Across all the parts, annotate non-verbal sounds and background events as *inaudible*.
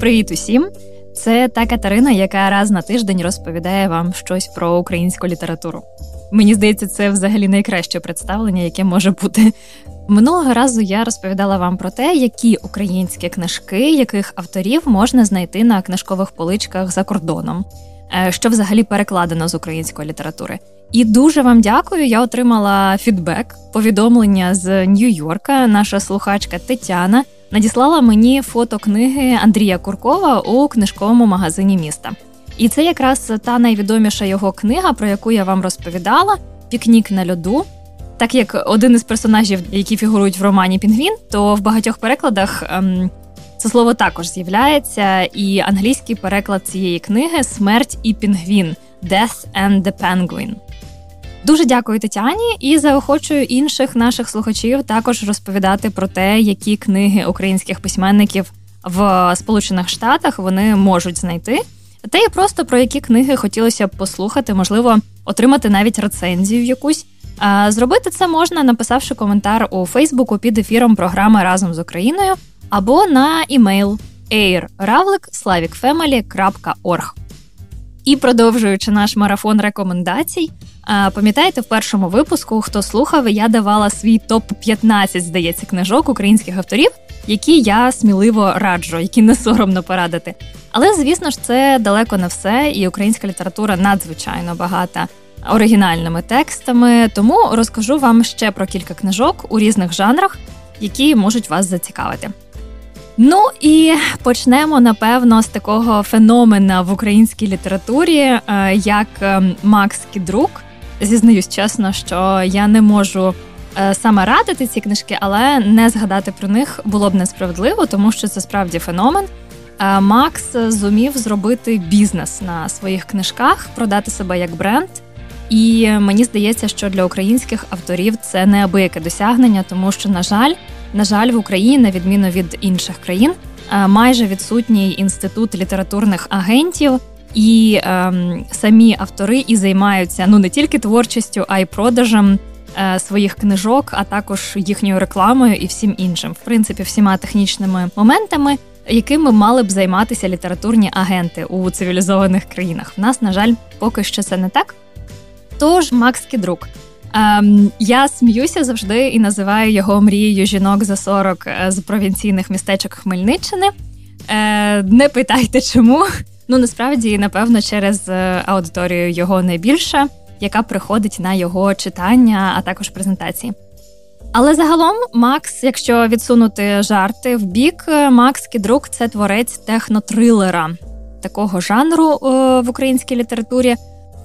Привіт усім! Це та Катерина, яка раз на тиждень розповідає вам щось про українську літературу. Мені здається, це взагалі найкраще представлення, яке може бути. Минулого разу я розповідала вам про те, які українські книжки, яких авторів можна знайти на книжкових поличках за кордоном, е, що взагалі перекладено з української літератури. І дуже вам дякую. Я отримала фідбек, повідомлення з Нью-Йорка. Наша слухачка Тетяна надіслала мені фото книги Андрія Куркова у книжковому магазині міста. І це якраз та найвідоміша його книга, про яку я вам розповідала: Пікнік на льоду. Так як один із персонажів, які фігурують в романі Пінгвін, то в багатьох перекладах ем, це слово також з'являється, і англійський переклад цієї книги Смерть і Пінгвін Death and the Penguin. Дуже дякую Тетяні і заохочую інших наших слухачів також розповідати про те, які книги українських письменників в Сполучених Штатах вони можуть знайти. Та й просто про які книги хотілося б послухати, можливо, отримати навіть рецензію якусь. Зробити це можна, написавши коментар у Фейсбуку під ефіром програми разом з Україною або на імейл airravlik.slavicfamily.org. І продовжуючи наш марафон рекомендацій, пам'ятаєте, в першому випуску, хто слухав, я давала свій топ 15 здається, книжок українських авторів, які я сміливо раджу, які не соромно порадити. Але звісно ж, це далеко не все, і українська література надзвичайно багата оригінальними текстами. Тому розкажу вам ще про кілька книжок у різних жанрах, які можуть вас зацікавити. Ну і почнемо напевно з такого феномена в українській літературі, е, як е, Макс Кідрук. Зізнаюсь чесно, що я не можу е, саме радити ці книжки, але не згадати про них було б несправедливо, тому що це справді феномен. Макс зумів зробити бізнес на своїх книжках, продати себе як бренд. І мені здається, що для українських авторів це неабияке досягнення, тому що, на жаль, на жаль, в Україні, на відміну від інших країн, е, майже відсутній інститут літературних агентів, і ем, самі автори і займаються ну не тільки творчістю, а й продажем е, своїх книжок, а також їхньою рекламою і всім іншим, в принципі, всіма технічними моментами, якими мали б займатися літературні агенти у цивілізованих країнах. В нас, на жаль, поки що це не так. Тож Макс Кідрук Ем, Я сміюся завжди і називаю його мрією жінок за 40 е, з провінційних містечок Хмельниччини. Е, Не питайте чому. Ну насправді, напевно, через е, аудиторію його найбільше, яка приходить на його читання, а також презентації. Але загалом, Макс, якщо відсунути жарти в бік, е, Макс Кідрук це творець технотрилера такого жанру в українській літературі.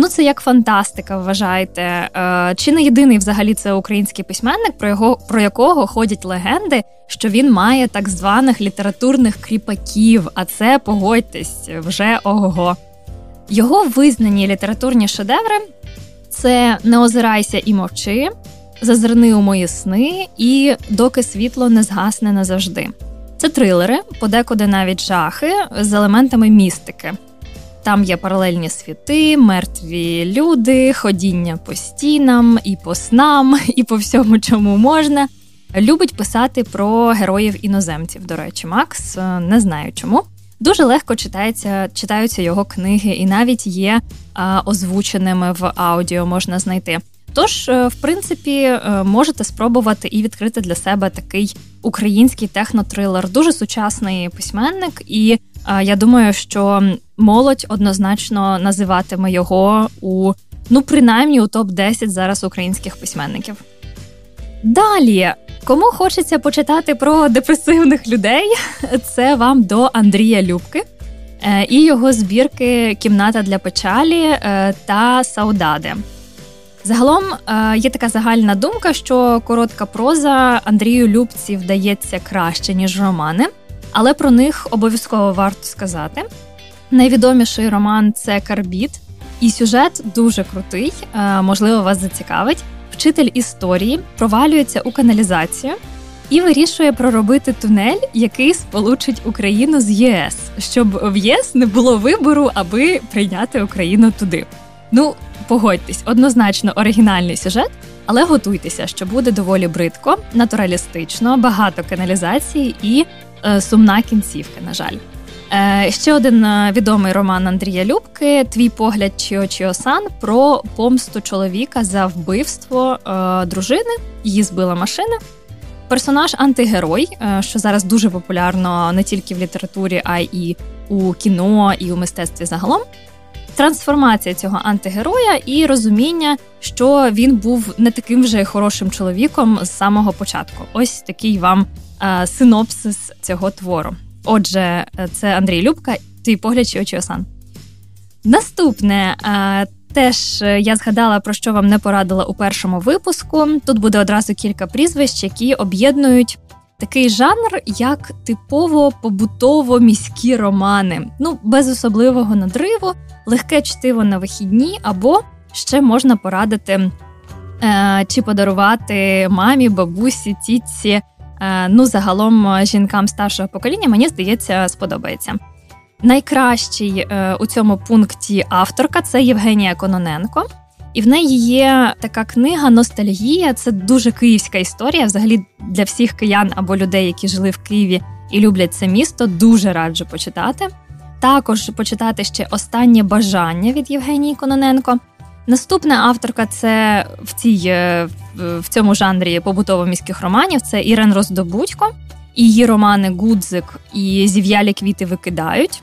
Ну, це як фантастика, вважаєте. Е, чи не єдиний взагалі це український письменник, про його про якого ходять легенди, що він має так званих літературних кріпаків? А це погодьтесь вже ого. Його визнані літературні шедеври це Не озирайся і мовчи, Зазирни у мої сни і доки світло не згасне назавжди. Це трилери, подекуди навіть жахи з елементами містики. Там є паралельні світи, мертві люди, ходіння по стінам, і по снам, *laughs* і по всьому, чому можна. Любить писати про героїв іноземців. До речі, Макс е, не знаю чому. Дуже легко читається, читаються його книги, і навіть є а, озвученими в аудіо можна знайти. Тож, е, в принципі, е, можете спробувати і відкрити для себе такий український технотрилер, дуже сучасний письменник, і я думаю, що молодь однозначно називатиме його у ну принаймні у топ 10 зараз українських письменників. Далі, кому хочеться почитати про депресивних людей, *laughs* це вам до Андрія Любки е, і його збірки Кімната для печалі е, та Саудади. Загалом е, є така загальна думка, що коротка проза Андрію Любці вдається краще, ніж романи, але про них обов'язково варто сказати. Найвідоміший роман це Карбіт, і сюжет дуже крутий, е, можливо, вас зацікавить. Вчитель історії провалюється у каналізацію і вирішує проробити тунель, який сполучить Україну з ЄС, щоб в ЄС не було вибору, аби прийняти Україну туди. Ну, погодьтесь, однозначно оригінальний сюжет, але готуйтеся, що буде доволі бридко, натуралістично, багато каналізації і сумна кінцівка, на жаль. Е, ще один е, відомий роман Андрія Любки Твій погляд Чіо Чіосан про помсту чоловіка за вбивство е, дружини. Її збила машина. Персонаж антигерой, що зараз дуже популярно не тільки в літературі, а й у кіно і у мистецтві загалом. Трансформація цього антигероя і розуміння, що він був не таким вже хорошим чоловіком з самого початку. Ось такий вам е, синопсис цього твору. Отже, е, це Андрій Любка, твій погляд чи очі осан. Наступне е, теж я згадала про що вам не порадила у першому випуску. Тут буде одразу кілька прізвищ, які об'єднують такий жанр, як типово побутово міські романи. Ну, без особливого надриву, легке чтиво на вихідні, або ще можна порадити е, чи подарувати мамі, бабусі, тітці. Е, ну, загалом жінкам старшого покоління, мені здається, сподобається. Найкращий е, у цьому пункті авторка це Євгенія Кононенко. І в неї є така книга Ностальгія. Це дуже київська історія. Взагалі для всіх киян або людей, які жили в Києві і люблять це місто, дуже раджу почитати. Також почитати ще останнє бажання від Євгенії Кононенко. Наступна авторка це в цій е, в цьому жанрі побутово-міських романів. Це Ірен Роздобудько. Її романи Гудзик і Зів'ялі квіти викидають.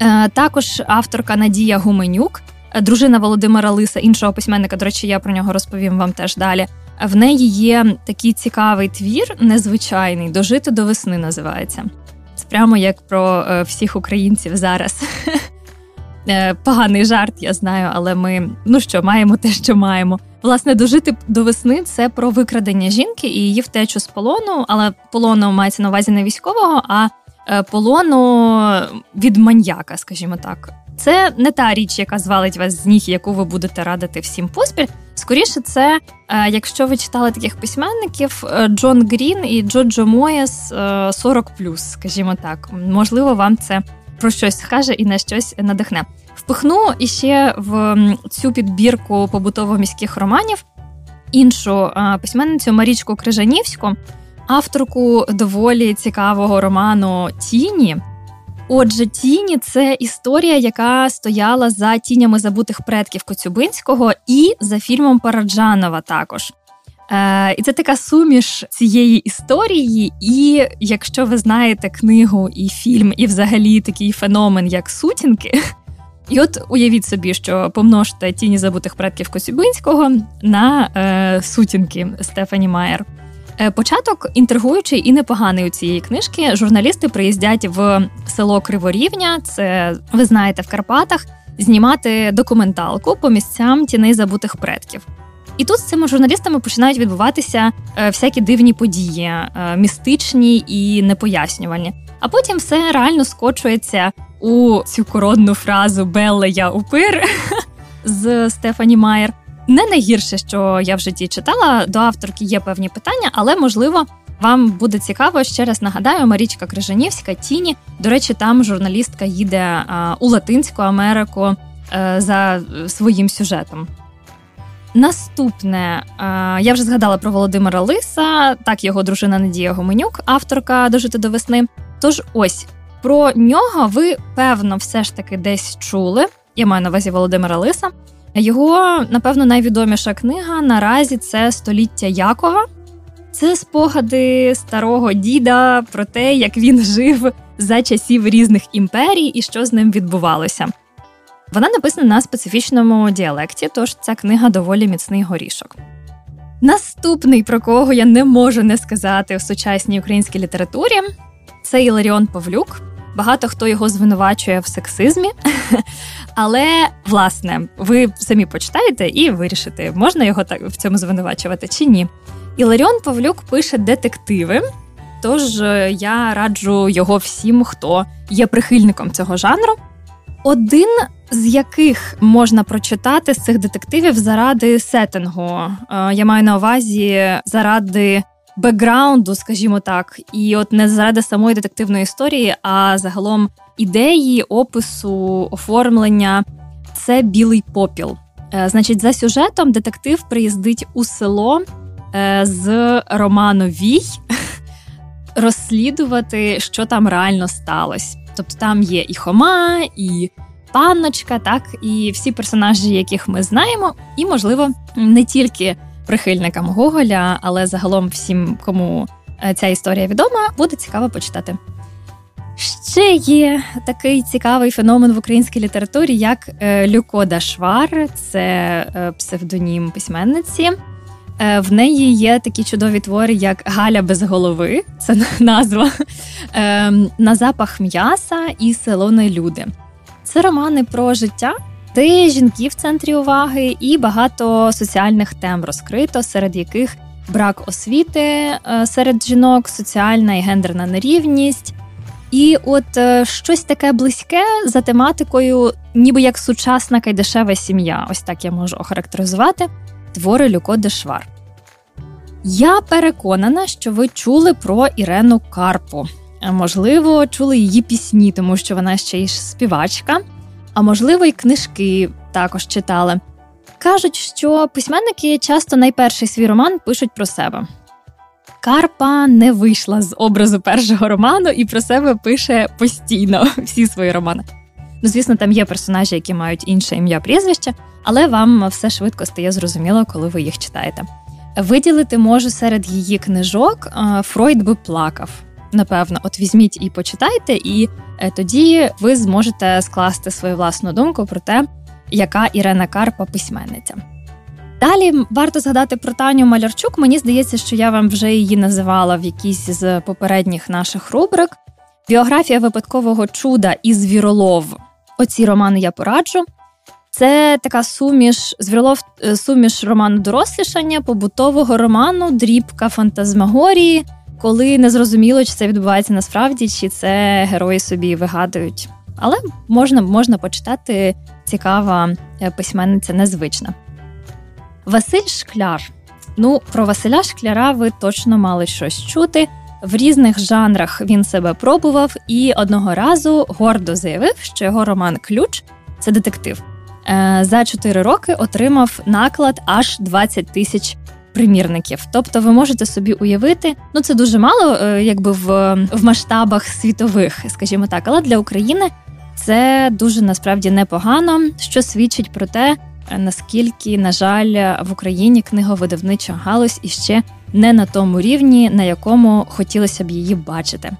Е, також авторка Надія Гуменюк, дружина Володимира Лиса, іншого письменника. До речі, я про нього розповім вам теж далі. В неї є такий цікавий твір, незвичайний дожити до весни називається. Це прямо як про е, всіх українців зараз. *laughs* Е, поганий жарт, я знаю, але ми ну що, маємо те, що маємо. Власне, дожити до весни це про викрадення жінки і її втечу з полону, але полону мається на увазі не військового, а е, полону від маньяка, скажімо так. Це не та річ, яка звалить вас з ніг, яку ви будете радити всім поспіль. Скоріше, це е, якщо ви читали таких письменників, Джон Грін і Джоджо Моєс 40+, скажімо так. Можливо, вам це про щось скаже і на щось надихне. Впихну іще в цю підбірку побутово-міських романів іншу письменницю Марічку Крижанівську, авторку доволі цікавого роману Тіні. Отже, тіні це історія, яка стояла за тінями забутих предків Коцюбинського і за фільмом Параджанова також. Е, І це така суміш цієї історії. І якщо ви знаєте книгу і фільм, і взагалі такий феномен, як сутінки. *laughs* І от уявіть собі, що помножте тіні забутих предків Косюбинського на е, сутінки Стефані Майер. Е, початок інтригуючий і непоганий у цієї книжки. Журналісти приїздять в село Криворівня, це ви знаєте, в Карпатах, знімати документалку по місцям тіней забутих предків. І тут з цими журналістами починають відбуватися е, всякі дивні події, е, містичні і непояснювальні. А потім все реально скочується у цю коронну фразу Белла я упир *laughs* з Стефані Майер. Не найгірше, що я в житті читала. До авторки є певні питання, але можливо. Вам буде цікаво, ще раз нагадаю, Марічка Крижанівська, Тіні. До речі, там журналістка їде у Латинську Америку е, за своїм сюжетом. Наступне я вже згадала про Володимира Лиса, так його дружина Надія Гоменюк, авторка дожити до весни. Тож ось про нього ви певно все ж таки десь чули. Я маю на увазі Володимира Лиса. Його, напевно, найвідоміша книга наразі це століття Якова. Це спогади старого діда про те, як він жив за часів різних імперій і що з ним відбувалося. Вона написана на специфічному діалекті, тож ця книга доволі міцний горішок. Наступний, про кого я не можу не сказати в сучасній українській літературі, це Іларіон Павлюк. Багато хто його звинувачує в сексизмі, *laughs* але власне ви самі почитаєте і вирішите, можна його так в цьому звинувачувати чи ні. Іларіон Павлюк пише детективи, тож е, я раджу його всім, хто є прихильником цього жанру. Один з яких можна прочитати з цих детективів заради сеттингу. Е, я маю на увазі заради бекграунду, скажімо так, і от не заради самої детективної історії, а загалом ідеї, опису, оформлення це білий попіл. Е, значить, за сюжетом детектив приїздить у село е, з роману Вій. *laughs* розслідувати, що там реально сталося. Тобто там є і Хома, і панночка, так і всі персонажі, яких ми знаємо, і, можливо, не тільки прихильникам Гоголя, але загалом всім, кому е, ця історія відома, буде цікаво почитати. Ще є такий цікавий феномен в українській літературі, як е, Люкода Швар, це е, псевдонім письменниці. В неї є такі чудові твори, як Галя без голови, це *laughs* назва, на запах м'яса і село люди. Це романи про життя, де жінки в центрі уваги, і багато соціальних тем розкрито, серед яких брак освіти е, серед жінок, соціальна і гендерна нерівність. І от е, щось таке близьке за тематикою, ніби як сучасна кайдешева сім'я. Ось так я можу охарактеризувати твори Люко Дешвар. Я переконана, що ви чули про Ірену Карпу. Можливо, чули її пісні, тому що вона ще й співачка, а можливо, й книжки також читали. Кажуть, що письменники часто найперший свій роман пишуть про себе. Карпа не вийшла з образу першого роману і про себе пише постійно всі свої романи. Ну, звісно, там є персонажі, які мають інше ім'я прізвище, але вам все швидко стає зрозуміло, коли ви їх читаєте. Виділити можу серед її книжок Фройд би плакав напевно, от візьміть і почитайте, і е, тоді ви зможете скласти свою власну думку про те, яка Ірена Карпа письменниця. Далі варто згадати про Таню Малярчук. Мені здається, що я вам вже її називала в якійсь з попередніх наших рубрик. Біографія випадкового чуда і Звірослов. Оці романи я пораджу. Це така суміш звіролов, е, суміш роману дорослішання, побутового роману, дрібка фантазмагорії, коли не зрозуміло, чи це відбувається насправді, чи це герої собі вигадують. Але можна можна почитати цікава е, письменниця незвична. Василь Шкляр. Ну, про Василя Шкляра ви точно мали щось чути. В різних жанрах він себе пробував і одного разу гордо заявив, що його роман Ключ це детектив. Е, за чотири роки отримав наклад аж 20 тисяч примірників. Тобто, ви можете собі уявити, ну це дуже мало, е, якби в, в масштабах світових, скажімо так, але для України це дуже насправді непогано, що свідчить про те, наскільки, на жаль, в Україні книговидавнича галузь іще не на тому рівні, на якому хотілося б її бачити.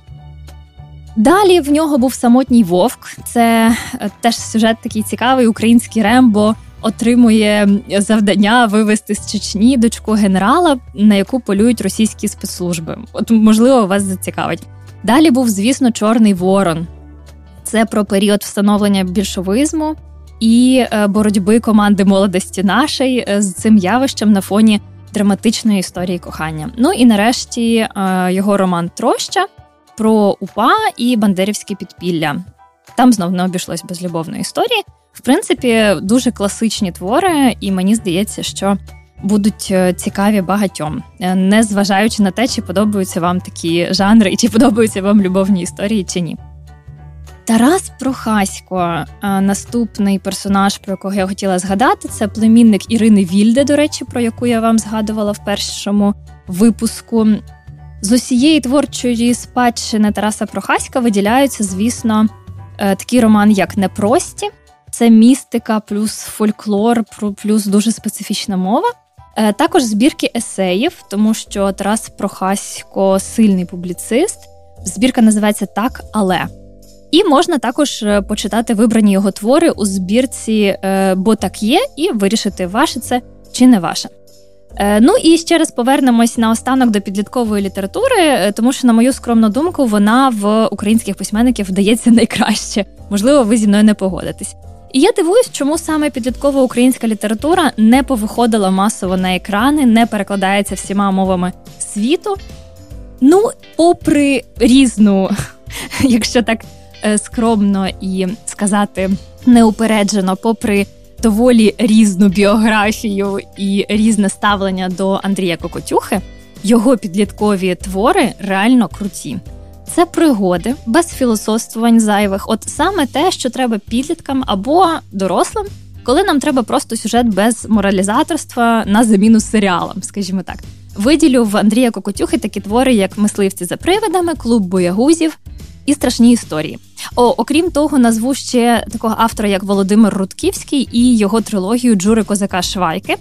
Далі в нього був самотній вовк. Це е, теж сюжет такий цікавий, український рембо отримує завдання вивести з Чечні дочку генерала, на яку полюють російські спецслужби. От, можливо, вас зацікавить. Далі був, звісно, Чорний Ворон. Це про період встановлення більшовизму і е, боротьби команди молодості нашої е, з цим явищем на фоні драматичної історії кохання. Ну і нарешті е, його роман Троща про упа і бандерівське підпілля. Там знов не обійшлось без любовної історії, в принципі, дуже класичні твори, і мені здається, що будуть е, цікаві багатьом, е, не зважаючи на те, чи подобаються вам такі жанри, і чи подобаються вам любовні історії, чи ні. Тарас Прохасько, е, наступний персонаж, про якого я хотіла згадати, це племінник Ірини Вільде, до речі, про яку я вам згадувала в першому випуску. З усієї творчої спадщини Тараса Прохаська виділяються, звісно, такий роман, як Непрості. Це містика, плюс фольклор, плюс дуже специфічна мова. Е, також збірки есеїв, тому що Тарас Прохасько сильний публіцист. Збірка називається Так, але. І можна також е, почитати вибрані його твори у збірці е, Бо так є, і вирішити, ваше це чи не ваше. Ну і ще раз повернемось на останок до підліткової літератури, тому що, на мою скромну думку, вона в українських письменників вдається найкраще. Можливо, ви зі мною не погодитесь. І я дивуюсь, чому саме підліткова українська література не повиходила масово на екрани, не перекладається всіма мовами світу. Ну, попри різну, *laughs* якщо так е, скромно і сказати неупереджено, попри доволі різну біографію і різне ставлення до Андрія Кокотюхи, його підліткові твори реально круті. Це пригоди без філософствувань зайвих. От саме те, що треба підліткам або дорослим, коли нам треба просто сюжет без моралізаторства на заміну серіалам, скажімо так. Виділю в Андрія Кокотюхи такі твори, як мисливці за привидами, клуб боягузів і страшні історії. О, окрім того, назву ще такого автора, як Володимир Рудківський, і його трилогію Джури Козака Швайки.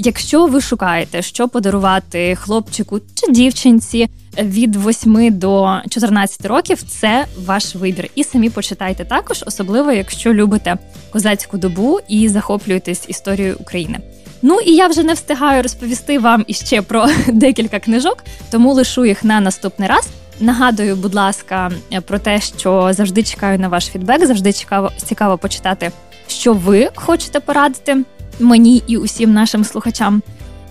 Якщо ви шукаєте, що подарувати хлопчику чи дівчинці від 8 до 14 років, це ваш вибір. І самі почитайте також, особливо якщо любите козацьку добу і захоплюєтесь історією України. Ну і я вже не встигаю розповісти вам іще про *laughs* декілька книжок, тому лишу їх на наступний раз. Нагадую, будь ласка, про те, що завжди чекаю на ваш фідбек, завжди цікаво цікаво почитати, що ви хочете порадити мені і усім нашим слухачам.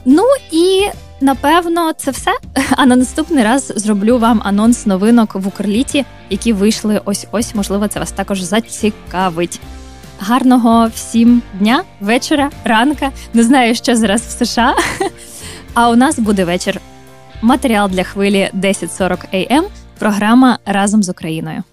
Ну і напевно це все. *laughs* А на наступний раз зроблю вам анонс новинок в Укрліті, які вийшли ось ось. Можливо, це вас також зацікавить. Гарного всім дня, вечора, ранка. Не знаю, що зараз в США. *laughs* А у нас буде вечір. Матеріал для хвилі 10.40 AM, Програма разом з Україною.